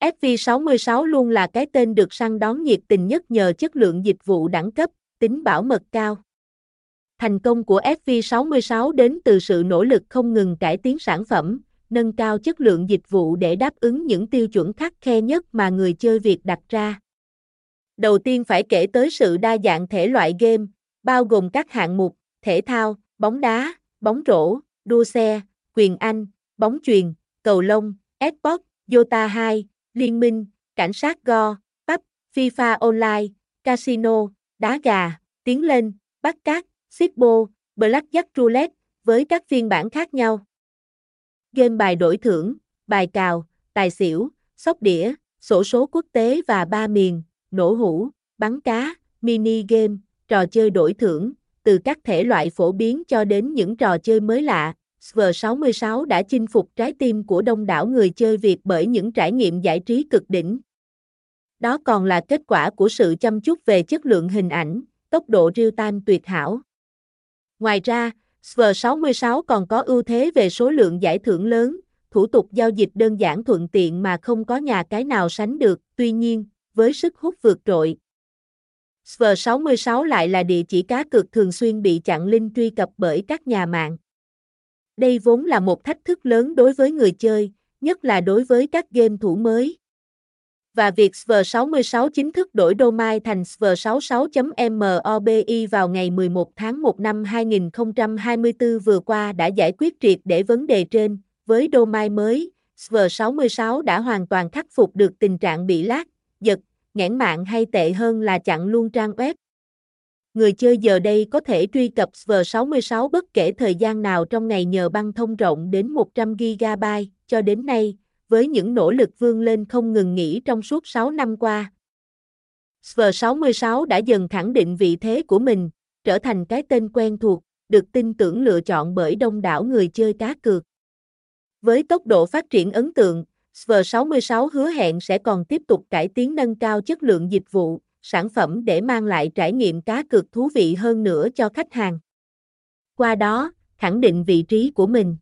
FV66 luôn là cái tên được săn đón nhiệt tình nhất nhờ chất lượng dịch vụ đẳng cấp, tính bảo mật cao. Thành công của FV66 đến từ sự nỗ lực không ngừng cải tiến sản phẩm, nâng cao chất lượng dịch vụ để đáp ứng những tiêu chuẩn khắc khe nhất mà người chơi Việt đặt ra. Đầu tiên phải kể tới sự đa dạng thể loại game, bao gồm các hạng mục, thể thao, bóng đá, bóng rổ, đua xe, quyền Anh, bóng chuyền, cầu lông, Esports, Dota 2, Liên minh, Cảnh sát Go, PUB, FIFA Online, Casino, Đá gà, Tiến lên, Bắt cát, Sipbo, Blackjack Roulette, với các phiên bản khác nhau. Game bài đổi thưởng, bài cào, tài xỉu, sóc đĩa, sổ số quốc tế và ba miền, nổ hũ, bắn cá, mini game, trò chơi đổi thưởng, từ các thể loại phổ biến cho đến những trò chơi mới lạ. SV66 đã chinh phục trái tim của đông đảo người chơi Việt bởi những trải nghiệm giải trí cực đỉnh. Đó còn là kết quả của sự chăm chút về chất lượng hình ảnh, tốc độ real-time tuyệt hảo. Ngoài ra, SV66 còn có ưu thế về số lượng giải thưởng lớn, thủ tục giao dịch đơn giản thuận tiện mà không có nhà cái nào sánh được, tuy nhiên, với sức hút vượt trội. SV66 lại là địa chỉ cá cược thường xuyên bị chặn link truy cập bởi các nhà mạng. Đây vốn là một thách thức lớn đối với người chơi, nhất là đối với các game thủ mới. Và việc SV66 chính thức đổi domain thành SV66.mobi vào ngày 11 tháng 1 năm 2024 vừa qua đã giải quyết triệt để vấn đề trên. Với domain mới, SV66 đã hoàn toàn khắc phục được tình trạng bị lát, giật, nghẽn mạng hay tệ hơn là chặn luôn trang web. Người chơi giờ đây có thể truy cập V66 bất kể thời gian nào trong ngày nhờ băng thông rộng đến 100GB cho đến nay, với những nỗ lực vươn lên không ngừng nghỉ trong suốt 6 năm qua. V66 đã dần khẳng định vị thế của mình, trở thành cái tên quen thuộc, được tin tưởng lựa chọn bởi đông đảo người chơi cá cược. Với tốc độ phát triển ấn tượng, V66 hứa hẹn sẽ còn tiếp tục cải tiến nâng cao chất lượng dịch vụ, sản phẩm để mang lại trải nghiệm cá cược thú vị hơn nữa cho khách hàng. Qua đó, khẳng định vị trí của mình.